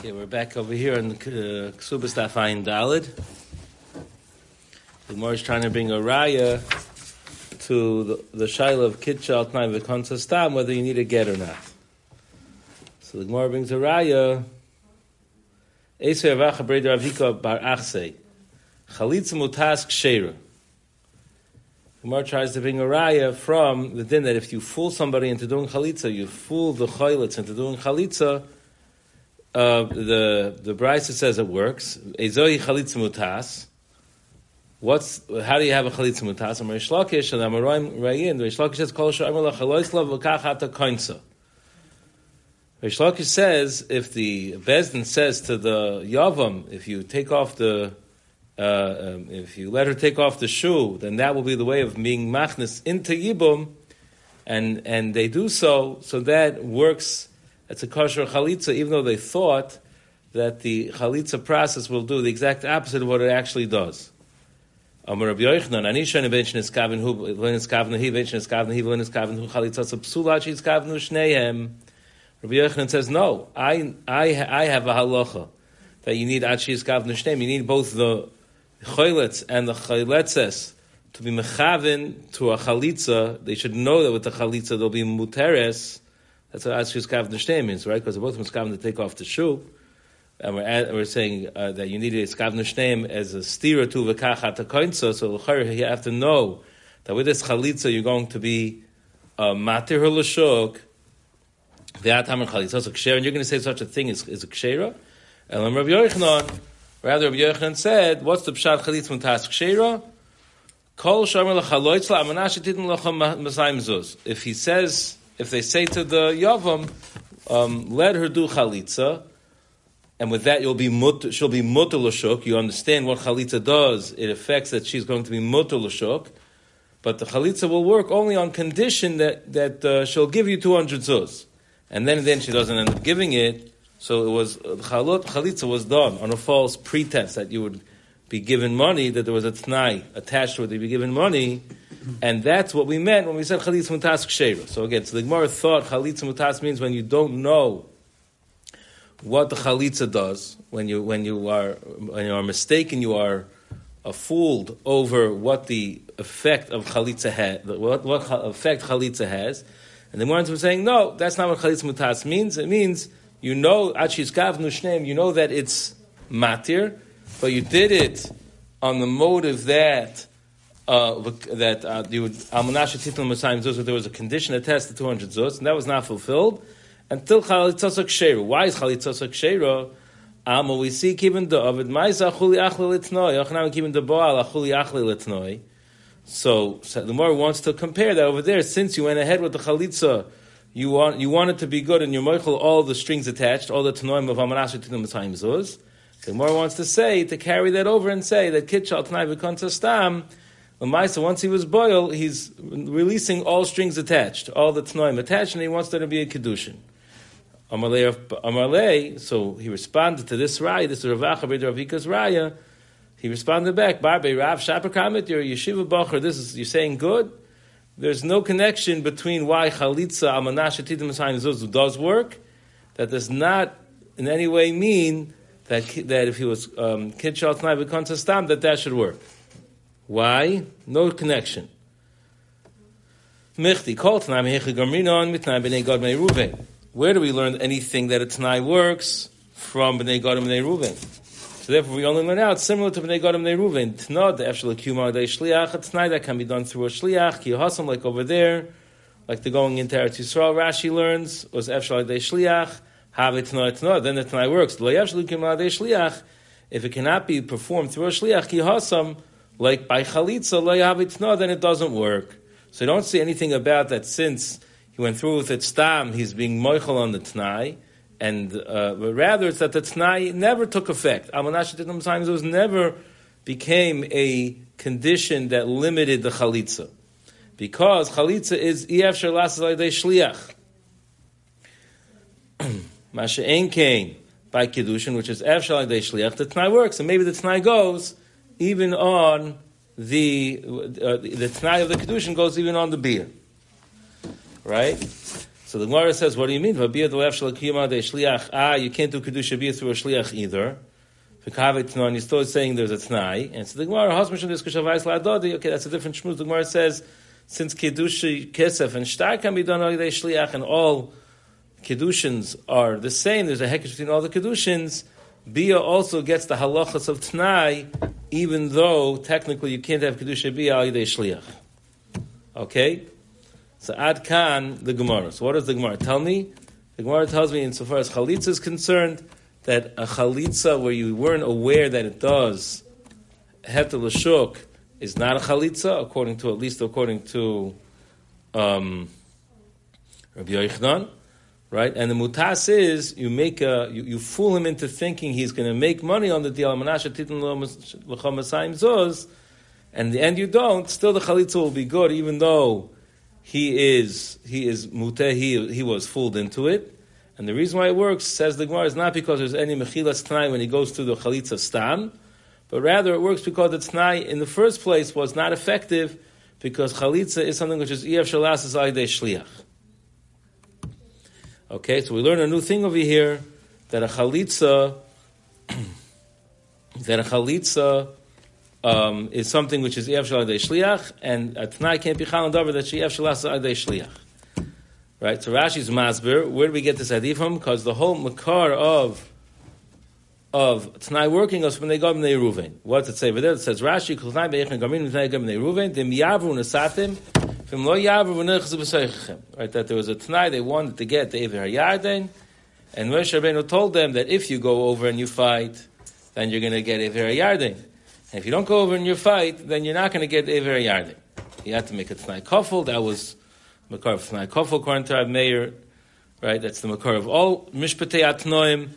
Okay, we're back over here uh, Ksubas Dafayin Dalid. The Gemara is trying to bring a raya to the, the shaila of kitchal tnai v'konsa stam, whether you need a get or not. So the Gemara brings a raya. Esei avacha breder avika bar achsei. Chalitza mutas ksheira. Gemara tries to bring a raya from the din that if you fool somebody into doing chalitza, you fool the chaylitz into doing chalitza, the the Brisa says it works. Ezoi chalitz mutas. What's how do you have a chalitz mutas? Amar Shlakish and Amaroim Rayin. Rish Lakish says kol sha'amar lachalois lav v'kachata koinsa. Rish Lakish says if the Bezdin says to the Yavam, if you take off the uh, um, if you let her take off the shoe, then that will be the way of being machnis into yibum, and and they do so. So that works it's a kosher chalitza, even though they thought that the chalitza process will do the exact opposite of what it actually does. Rabbi Yochanan, says, no, I, I, I have a halacha that you need achi iskaven shnehem. You need both the choylets and the chayletzes to be mechaven to a chalitza. They should know that with the chalitza there'll be muteres, that's what Ashus Kav means, right? Because both of them to take off the shoe. And we're, at, we're saying uh, that you need a Skav Nishneim as a steer to V'kachat HaKoinza, so you have to know that with this Chalitza you're going to be uh, Matir L'Shuk, V'atam Chalitza, so Ksher, and you're going to say such a thing is, is a Kshera. And then Rabbi Yochanan, rather Rabbi Yochanan said, what's the Pshat Chalitza Muntas Kshera? Kol Shomer L'Chaloitzla, Amanash Titin L'Cham Masayim Zuz. If he says, if they say to the Yavam, um, let her do chalitza, and with that you'll be mut, she'll be mutter l'shuk. You understand what chalitza does; it affects that she's going to be mutter l'shuk. But the chalitza will work only on condition that that uh, she'll give you two hundred zuz, and then then she doesn't end up giving it. So it was uh, chalitza was done on a false pretense that you would be given money, that there was a t'nai attached to it, to be given money, and that's what we meant when we said chalitz mutas kshera. So again, so the Gemara thought chalitz mutas means when you don't know what the chalitza does, when you when you are when you are mistaken, you are uh, fooled over what the effect of chalitza has, what what effect chalitza has, and the Gemara was saying, no, that's not what chalitz mutas means. It means you know you know that it's matir, but you did it on the motive that uh, that uh, you would zuz, there was a condition attached to 200 zuz, and that was not fulfilled until chalitzosa ksheru. Why is chalitzosa ksheru? Um, we see even the Ovid Maisa Achuli Achli Litnoi, Yochanam even the Boal Achuli Achli Litnoi. So, so the more wants to compare that over there. Since you went ahead with the chalitza, you want you want it to be good, and you're moichel all the strings attached, all the tanoim of the Masayim Zuz. The more wants to say to carry that over and say that kitchal tnai v'konta stam Lamaisa, once he was boiled, he's releasing all strings attached, all the tnoim attached, and he wants there to be a kedushin. Amarle, so he responded to this raya, this is Ravacha Ravika's raya. He responded back, Barbe Rav Shapakamit, you're a yeshiva bacher. This is you're saying good. There's no connection between why chalitza amanasha tidim zuzu does work. That does not in any way mean that that if he was um, kid shal tnai that that should work. Why? No connection. Where do we learn anything that a tanai works from b'nei God b'nei Ruven? So therefore, we only learn out similar to b'nei God b'nei Ruven. Tna the efshel akuma de shliach. A tanai that can be done through a shliach. Ki hasam like over there, like the going into Eretz Yisrael. Rashi learns was efshel de shliach. Have it tna tna. Then the tanai works. Lo efshel akuma de shliach. If it cannot be performed through a shliach, ki hasam like by chalitza lo then it doesn't work. So you don't see anything about that since he went through with it stam, he's being moichel on the tnai, and uh, rather it's that the tnai never took effect. Amanashat times was never became a condition that limited the chalitza, because chalitza is ef shalas shliach. Masha ein kain by kiddushin, which is ef shliach. The tnai works, and maybe the tnai goes even on the uh, the t'nai of the kedushin goes even on the beer, right? So the Gemara says, what do you mean? Ah, you can't do Kedusha Bia through a Shliach either. And you're still saying there's a Tnai. And so the Gemara, okay, that's a different shmuz. The Gemara says, since Kedusha, Kesef, and Shtar can be done on Shliach, and all Kedushins are the same, there's a hekesh between all the Kedushins, Bia also gets the halachas of Tnai, even though technically you can't have Kedusha Bia al Shliach. Okay? So Ad Kan, the Gemara. So what does the Gemara tell me? The Gemara tells me, insofar as Chalitza is concerned, that a Chalitza where you weren't aware that it does Hetel Lashuk is not a Chalitza, according to, at least according to um, Rabbi Yochanan. Right? And the mutas is you make a you, you fool him into thinking he's going to make money on the deal. And the end you don't, still the chalitza will be good, even though he is he is muteh, he, he was fooled into it. And the reason why it works, says the Gemara, is not because there's any mechilas tnai when he goes through the chalitza stam, but rather it works because the tnai in the first place was not effective because chalitza is something which is ef shalas is shliach. Okay, so we learn a new thing over here that a chalitza that a chalitza um, is something which is Ev Shal Shliach, and a Tanai can't be Chal Davar that she Ev Shal Shliach. Right? So Rashi's Masber, where do we get this idea from? Because the whole Makar of of Tanai working us when they go the Ruvain. What does it say over there? It says Rashi, Kulnai Be'echn Gamin Tanai Gam Ruvain, Dim Yavru Nesatim, Right? That there was a Tanai they wanted to get the Ever Yarden, and Moshe Rabbeinu told them that if you go over and you fight, then you're going to get Ever Yarden. And if you don't go over and you fight, then you're not going to get a very yardik. You have to make a tnai kofel. That was makar of tnai kofel, according to Rav Meir. Right? That's the makar of all mishpatei atnoim.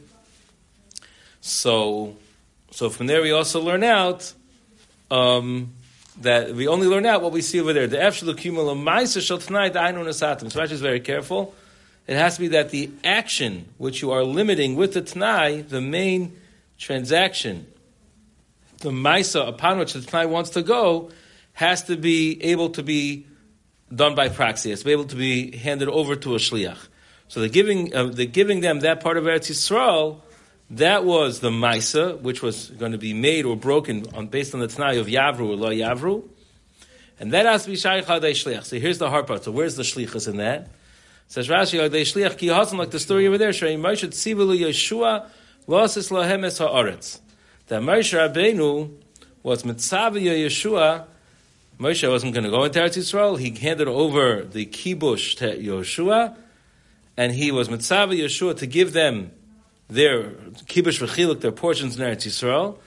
So, so from there we also learn out um, that we only learn out what we see over there. The. So Rashi is very careful. It has to be that the action which you are limiting with the Tanai, the main transaction the Maisa upon which the Tanai wants to go has to be able to be done by proxy. It's able to be handed over to a Shliach. So the giving, uh, the giving them that part of Eretz Yisrael, that was the Maisa, which was going to be made or broken on, based on the Tanai of Yavru or Lo Yavru. And that has to be Shaykh Hadei Shliach. So here's the hard part. So where's the Shlichus in that? Says Rashi, Hadei Shliach ki like the story over there, Shreim Moshe Tzivilu Yeshua, Losis Lahem Es Ha'aretz that Moshe Rabbeinu was Mitzavah Yeshua. Moshe wasn't going to go into Eretz Yisrael. He handed over the kibush to Yeshua, and he was Mitzavah Yeshua to give them their kibush v'chiluk, their portions in Eretz Yisrael.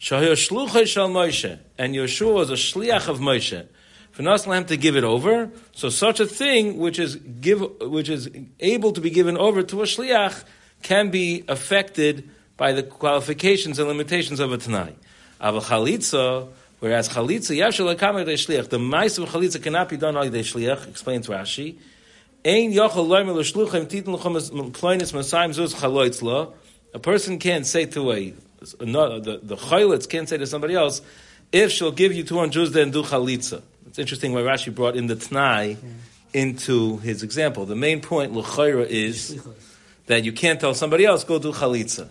Shahir shluchay shal Moshe, and Yeshua was a shliach of Moshe. For Naslam to give it over, so such a thing which is give, which is able to be given over to a shliach can be affected by the qualifications and limitations of a Tanai. Av chalitza, whereas chalitza, yashal shliach, the mice of chalitza cannot be done by the shliach, explains Rashi. A person can't say to a, another, the, the chaylitz can't say to somebody else, if she'll give you 200 Jews, then do chalitza. It's interesting why Rashi brought in the Tanai into his example. The main point, l'chayra, is that you can't tell somebody else, go do chalitza.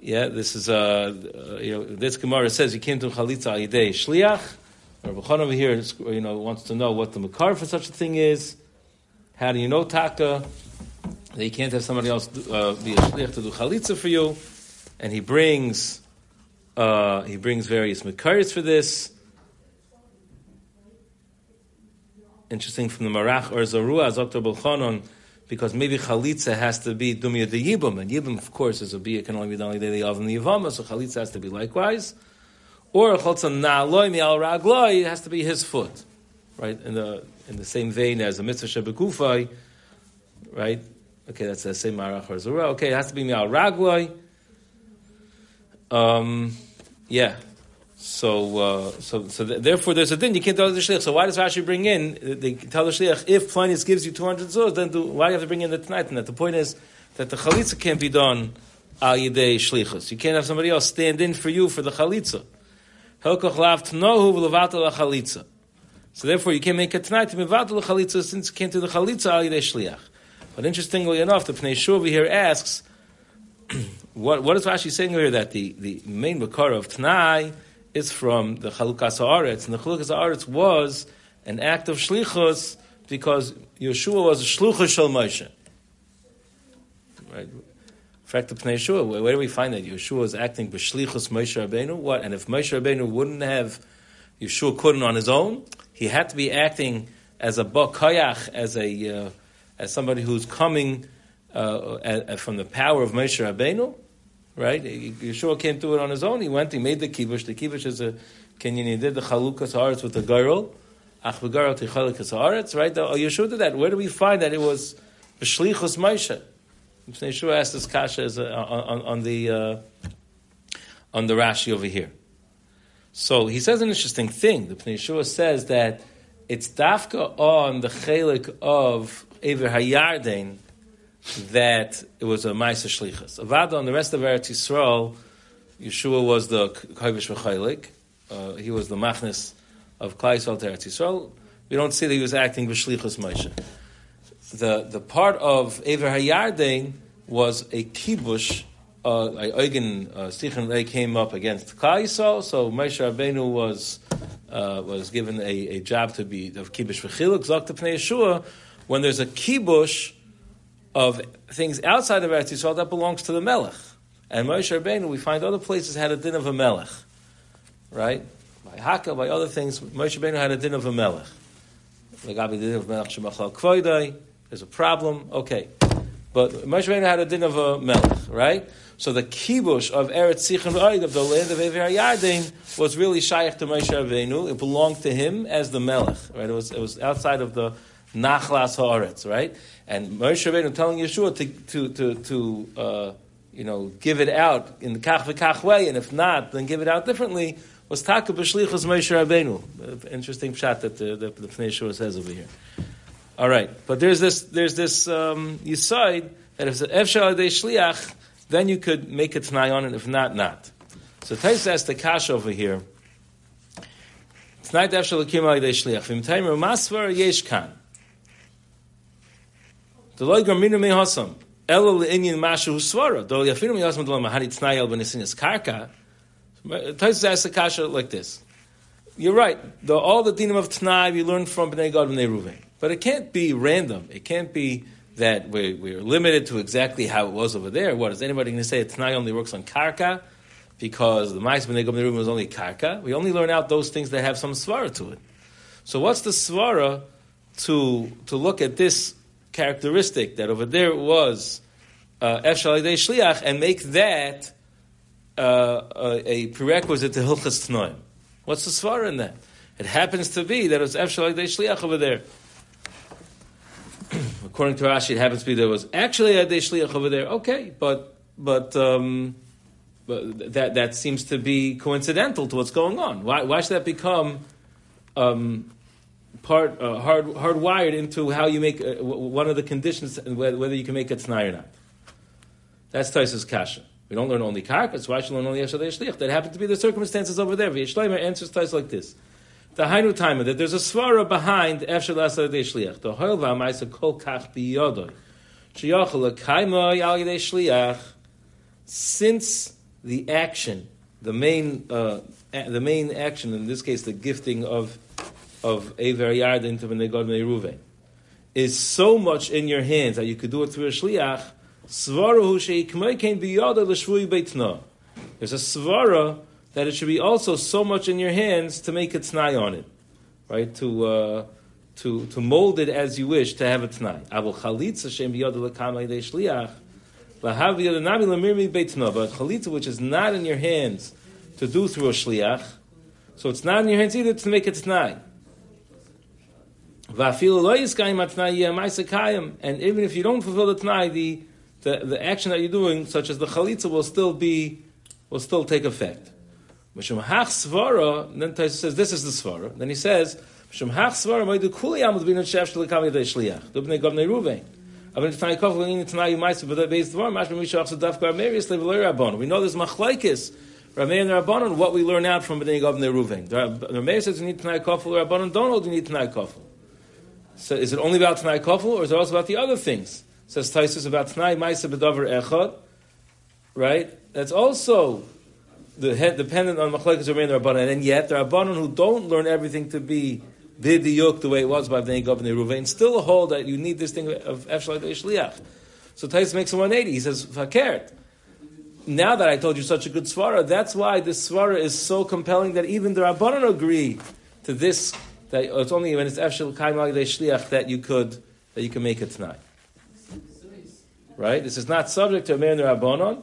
Yeah, this is uh, uh, you know this Gemara says you came to chalitza ayidei shliach. Rabbi Khan over here, you know, wants to know what the makar for such a thing is. How do you know taka? That you can't have somebody else uh, be a shliach to do chalitza for you, and he brings uh, he brings various makaris for this. Interesting from the Marach or Zarua, Dr. Belchanon because maybe chalitza has to be dumya de yibum, and yibum, of course, is a bia can only be done like the oven the yivama, so chalitza has to be likewise. Or chaltza na'aloi mi'al ragloi has to be his foot, right? In the in the same vein as a mitzvah shebekufai, right? Okay, that's the same marach or zura. Okay, it has to be mi'al ragloi. Um, yeah, so, uh, so, so th- therefore, there's a din. You can't tell the shliach. So why does Rashi bring in? They tell the shliach if Plinius gives you 200 zuz, then do, why do you have to bring in the tonight? And that the point is that the chalitza can't be done al yidei shlichus. You can't have somebody else stand in for you for the chalitza. So therefore, you can't make it tonight to mevatel chalitza since you can't do the chalitza al shliach. But interestingly enough, the Pnei Shuv here asks, what, what is Rashi saying here that the, the main makar of Tanai is from the Chalukas Haaretz, and the Chalukas Haaretz was an act of shlichus because Yeshua was a shluchus shel Moshe. Right? Fact, Yeshua, where, where do we find that Yeshua was acting b'shlichus Moshe Rabbeinu? What? And if Moshe Rabbeinu wouldn't have, Yeshua couldn't on his own, he had to be acting as a bakayach, as a uh, as somebody who's coming uh, from the power of Moshe Rabbeinu, right? Yeshua can't do it on his own. He went, he made the kibush. The kibush is a kenyan. He did the chalukas haaretz with the girl. Ach right? The, oh, Yeshua did that. Where do we find that it was b'shlichus Moshe? Yeshua asked this kasha as a, on, on, the uh, on the Rashi over here. So he says an interesting thing. The Pnei Yeshua says that it's dafka on the chelik of Ever Hayarden that it was a Maisa Shlichas. Avada on the rest of Eretz Yisrael, Yeshua was the Kovish V'chaylik. Uh, he was the Machnis of Klai Yisrael to Eretz Yisrael. We don't see that he was acting V'shlichas Moshe. The, the part of Ever Hayarden was a kibush. Uh, Eugen uh, Sichon came up against Yisrael, so Moshe Rabbeinu was uh, was given a, a job to be of kibush v'chiluk. Zok Pnei Yeshua when there's a kibush of things outside of Eretz Yisrael that belongs to the Melech. And Moshe Rabbeinu, we find other places had a din of a Melech, right? By Haka, by other things, Moshe Rabbeinu had a din of a Melech. There's a problem, okay. But Moshe Rabbeinu had a din of a Melech, right? So the kibush of Eretz Sichon of the land of Ever Yardin, was really shaykh to Moshe Rabbeinu. It belonged to him as the Melech, right? It was, it was outside of the nachlas haaretz, right? And Moshe Rabbeinu telling Yeshua to to to, to uh, you know give it out in the kach v'kach way, and if not, then give it out differently. Was taka b'shlichus Moshe Rabbeinu. Interesting shot that the the, the Yeshua says over here. All right, but there's this there's this um, yisaid that if it's efshal shliach, then you could make a t'nai on it. If not, not. So Tais asks the kash over here. T'nai efshal al shliach. V'imtayim masvar yesh kan. The loy graminu me hasam. Elo le'inyin mashu svara. Do yafinu me hasam d'lama hari t'nayel b'nesinis karka. Taisus asks the kasha like this. You're right. The, all the dinim of Tanai we learned from Bnei God Bnei Ruvain. But it can't be random. It can't be that we're, we're, limited to exactly how it was over there. What is anybody going to say? Tanai only works on karka because the Ma'is Bnei God Bnei Ruvain was only karka. We only learn out those things that have some svara to it. So what's the svara to to look at this characteristic that over there was uh, Shliach and make that uh, a, prerequisite to Hilchas Tnoim. What's the svara in that? It happens to be that it was Efshal Shliach over there. According to Rashi, it happens to be there was actually a Shliach over there. Okay, but but um, but that that seems to be coincidental to what's going on. Why why should that become um, part uh, hard hardwired into how you make uh, one of the conditions whether, whether you can make a t'nai or not. That's Taisa's kasha. We don't learn only karkas. Why should we learn only yeshadei shlich? That happened to be the circumstances over there. V'yishleimer answers Taisa like this: The hainu timer that there's a svara behind efshad asadei shliach. The hoil v'amaisa kol kach biyodoi sheyachol kaimoi al yedei shliach. Since the action, the main, uh, the main action in this case, the gifting of of Aver Yardin to Benegod Ruven is so much in your hands that you could do it through a shliach. Svara sheikmeikein biyada l'shvui beitna. There's a svara that it should be also so much in your hands to make a t'nai on it, right? To uh, to to mold it as you wish to have a t'nai. Avol chalitza shem biyada l'kamei de shliach. Lahav chalitza which is not in your hands to do through a shliach, so it's not in your hands either to make a t'nai. And even if you don't fulfill the Tanai, the, the, the action that you're doing, such as the Chalitza, will still be, will still take effect. Then Taisa says, this is the Svara. Then he says, Mishum hach svara moidu kuli amud binu shef shel kam yedei shliach. Dubnei govnei ruvein. Aber tnai kof lo in tnai yumaisa but beis dvar mash b'misha achsa daf gar meris le v'loi rabon. We know there's machlaikis Rameh and Rabbanon, what we learn out from Bnei Gov and Reuven. The Rameh says you need Tanai Kofel, Rabbanon don't hold you need Tanai Kofel. So is it only about Tanai Kofel, or is it also about the other things? Says Taisus about Tanai Maisa B'Davar Echad, right? That's also the head, dependent on Machlekes Rameh and Rabbanon, and yet the Rabbanon who don't learn everything to be Bidiyuk the yoke the way it was by Bnei Gov and Reuven still hold that you need this thing of Efshal Shliach. So Taisus makes a 180. He says, Fakert now that I told you such a good svara, that's why this svara is so compelling that even the Rabbanon agree to this. That it's only when it's efshel kaimag shliach that you could that you can make it tonight. Right? This is not subject to a man the Rabbanon.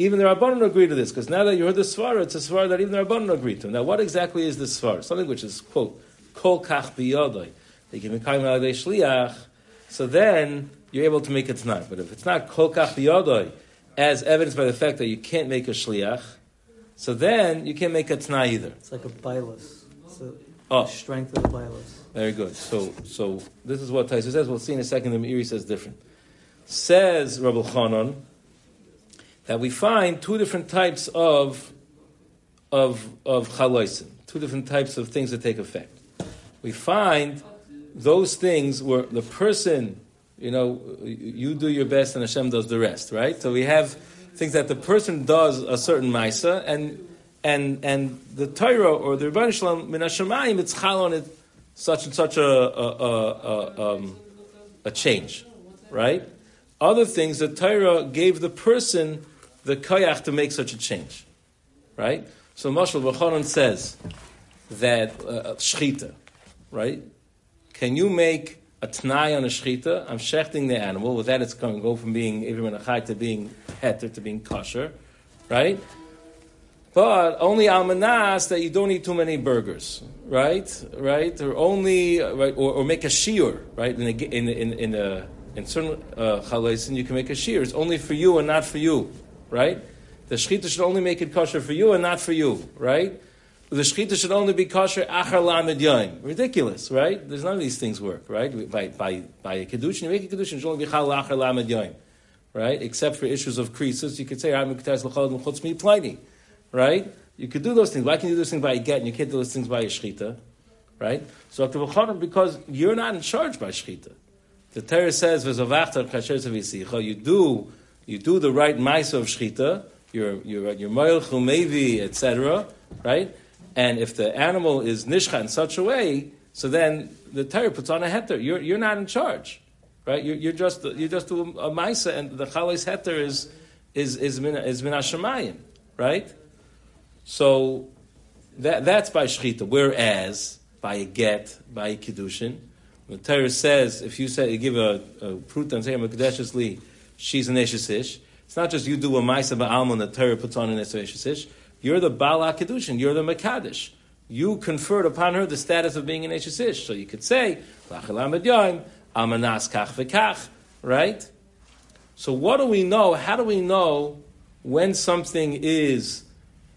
Even the Rabbanon agree to this because now that you heard the svara, it's a svara that even the Rabbanon agree to. Now, what exactly is this svara? Something which is quote kol kach biyodai. They give me kaimag shliach. So then you're able to make it tonight. But if it's not kol kach biyodai as evidenced by the fact that you can't make a shliach, so then you can't make a tna either. It's like a bilus. Oh. strength of the bilus. Very good. So, so this is what Taisa says. We'll see in a second. The Meiri says different. Says Rabbi Chanan that we find two different types of of of chaloisim, two different types of things that take effect. We find those things where the person you know, you do your best and Hashem does the rest, right? So we have things that the person does a certain ma'isa, and and and the Torah or the Rebbeinu Shalom min Hashemayim, it's chal on it such and such a a, a, um, a change, right? Other things, the Torah gave the person the koyach to make such a change, right? So Mashal Vachanan says that uh, shchita, right? Can you make a t'nai on a shechita, I'm shechting the animal. With that, it's going to go from being Ivrim and to being heter to being kosher, right? But only almanas that you don't eat too many burgers, right? Right? Or only, right? Or, or make a shiur, right? In a, in in in, a, in certain uh, you can make a shiur. It's only for you and not for you, right? The shechita should only make it kosher for you and not for you, right? the shechita should only be kosher achar lamed yoim. Ridiculous, right? There's none of these things work, right? By by by a kedushin, you make a kedushin, it should only be chal achar lamed yoim, right? Except for issues of creases, you could say I'm pliny, right? You could do those things. Why can you do those things by a get and you can't do those things by a shechita, right? So because you're not in charge by shechita. The Torah says you do you do the right mice of shechita. You're you're you're moil chumevi, etc. Right? And if the animal is nishcha in such a way, so then the Torah puts on a heter. You're, you're not in charge, right? You're, you're just you're just a, a maisa, and the chalais heter is is is min is min hashemayim, right? So that that's by shechita. Whereas by a get, by a kiddushin, the Torah says if you say you give a, a prut and say li, she's an eshesish. It's not just you do a maisa ba'alma and the Torah puts on an eshesish. You're the Bala Kedushin, you're the Makadish. You conferred upon her the status of being an Eshesish. So you could say, Amanas kach v'kach, right? So what do we know? How do we know when something is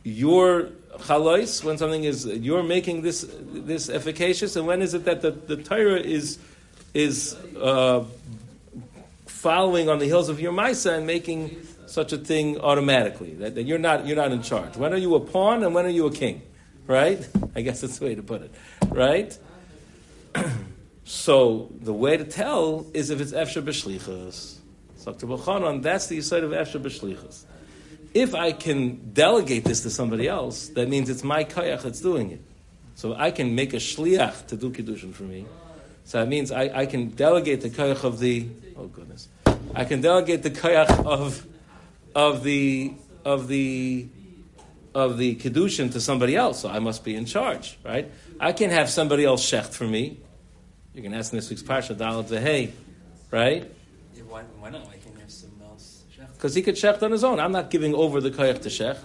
your chalois, when something is you're making this this efficacious, and when is it that the, the Torah is is uh, following on the heels of your Maisa and making such a thing automatically. That, that, you're not you're not in charge. When are you a pawn and when are you a king? Right? I guess that's the way to put it. Right? so the way to tell is if it's efsher b'shlichus. So that's the side of efsher b'shlichus. If I can delegate this to somebody else, that means it's my kayach that's doing it. So I can make a shliach to do kiddushin for me. So that means I, I can delegate the kayach of the oh goodness, I can delegate the kayach of of the of the of the kedushin to somebody else, so I must be in charge, right? I can't have somebody else shecht for me. You can ask in this week's parsha Dalit Hey, right? Yeah, why, why not? Why can't have someone else shecht? Because he could shecht on his own. I'm not giving over the koyach to shecht.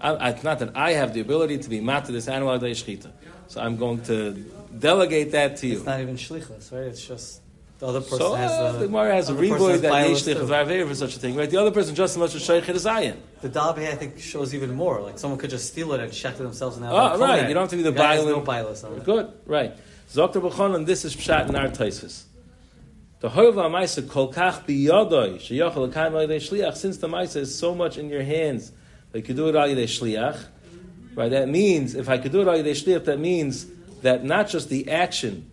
I, it's not that I have the ability to be mat to this animal shchita. So I'm going to delegate that to you. It's not even shlichus, right? It's just the other person so, has uh, the Gemara has a reboy that Yeshlich of for such a thing, right? The other person just as much as Shaykh as I am. The Dabi, I think, shows even more. Like someone could just steal it and it themselves and have Oh, right. You don't have to be the, the violent. No bias on it. Good, right. Zokter B'chonon, this is Pshat in our Taisvis. The Hoyva Maisa Kol Kach Biyodoi Sheyachal L'Kaim Shliach, since the Maisa is so much in your hands But you could do it al yidei shliach, right? That means if I could do it al yidei shliach, that means that not just the action,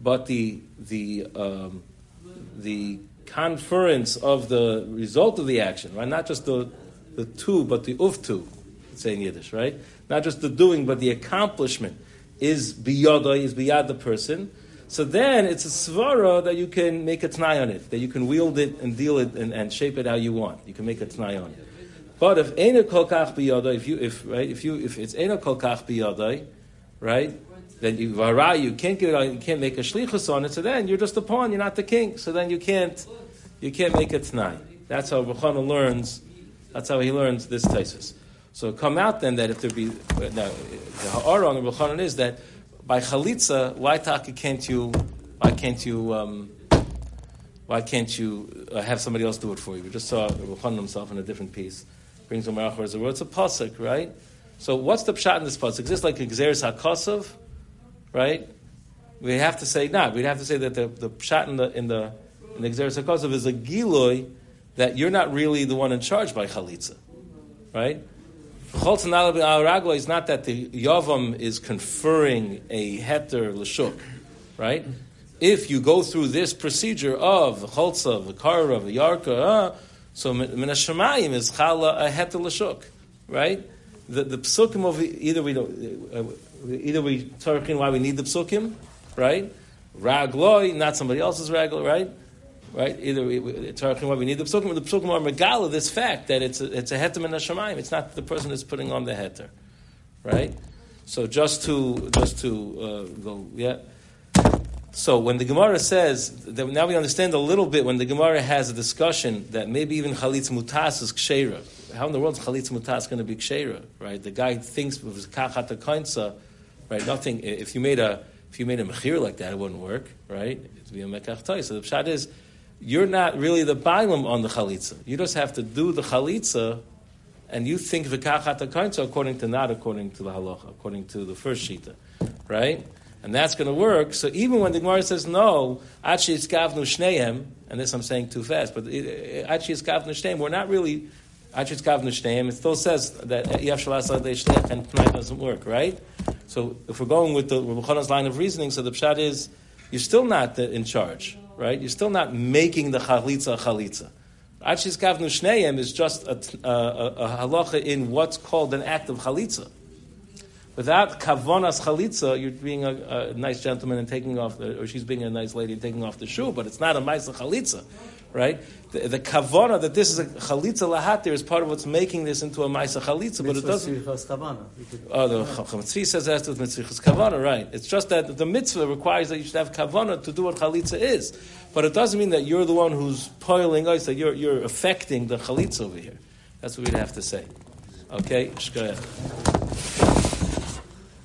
but the the um, the conference of the result of the action, right? Not just the the two, but the uftu, say in Yiddish, right? Not just the doing, but the accomplishment is biyadai, is biyad the person. So then it's a svara that you can make a t'nai on it, that you can wield it and deal it and, and shape it how you want. You can make a t'nai on it. But if ena kol kach biyadai, if you if right, if you if it's ena kol kach biyadai, right, then you vara you can't give it, you can't make a shlichus on it. So then you're just a pawn, you're not the king. So then you can't you can't make a t'nai. That's how Bechana learns. That's how he learns this thesis. So come out then that if there be now, the ha'arong of Bechana is that by chalitza, why taka can't you? Why can't you? Um, why can't you uh, have somebody else do it for you? We just saw Bechana himself in a different piece. Brings a marach as a word. It's a pasuk, right? So what's the pshat in this pasuk? Is this like a gzeres hakosov, right? We have to say not. We'd have to say that the, the pshat in the in the in the hakosov is a giloy that you're not really the one in charge by chalitza, right? Cholzan is not that the yavam is conferring a heter l'shuk, right? If you go through this procedure of the cholza, the uh, so min hashemayim is chala a heter l'shuk, right? The, the psukim of either we don't, uh, either we talking why we need the psukim, right? Ragloi, not somebody else's raglo, right? right? Either we, we, talking about we need the psukim, the psukim are megala this fact that it's a, it's a heter min hashemayim. It's not the person that's putting on the heter, right? So just to just to uh, go, yeah. So when the Gemara says that now we understand a little bit when the Gemara has a discussion that maybe even chalitz mutas is kshera. How in the world is chalitz mutas going to be kshera, right? The guy thinks of his kachat right? Nothing. If you made a if you made a mechir like that, it wouldn't work, right? It'd be a mekach So the pshat is you're not really the bailam on the chalitza. You just have to do the chalitza, and you think v'kachat akainza according to not according to the halacha, according to the first shita, right? And that's going to work. So even when the Gemara says no, achi iskavnu shneim, and this I'm saying too fast, but achi iskavnu shneim, we're not really achi iskavnu shneim. It still says that yav and tonight doesn't work, right? So if we're going with the Rebbe line of reasoning, so the pshat is you're still not in charge right? You're still not making the chalitza chalitza. Achis kavnu shneim is just a, a, a, a, halacha in what's called an act of chalitza. Without kavonas chalitza, you're being a, a, nice gentleman and taking off, the, or she's being a nice lady and taking off the shoe, but it's not a ma'isa chalitza right? The, the kavana that this is a chalitza lahatir is part of what's making this into a ma'isa chalitza, but it doesn't. Oh, the Chametzi says that with mitzvahs kavana, right? It's just that the mitzvah requires that you should have kavana to do what chalitza is, but it doesn't mean that you're the one who's poiling oh, us, that you're you're affecting the chalitza over here. That's what we'd have to say. Okay, shkaya.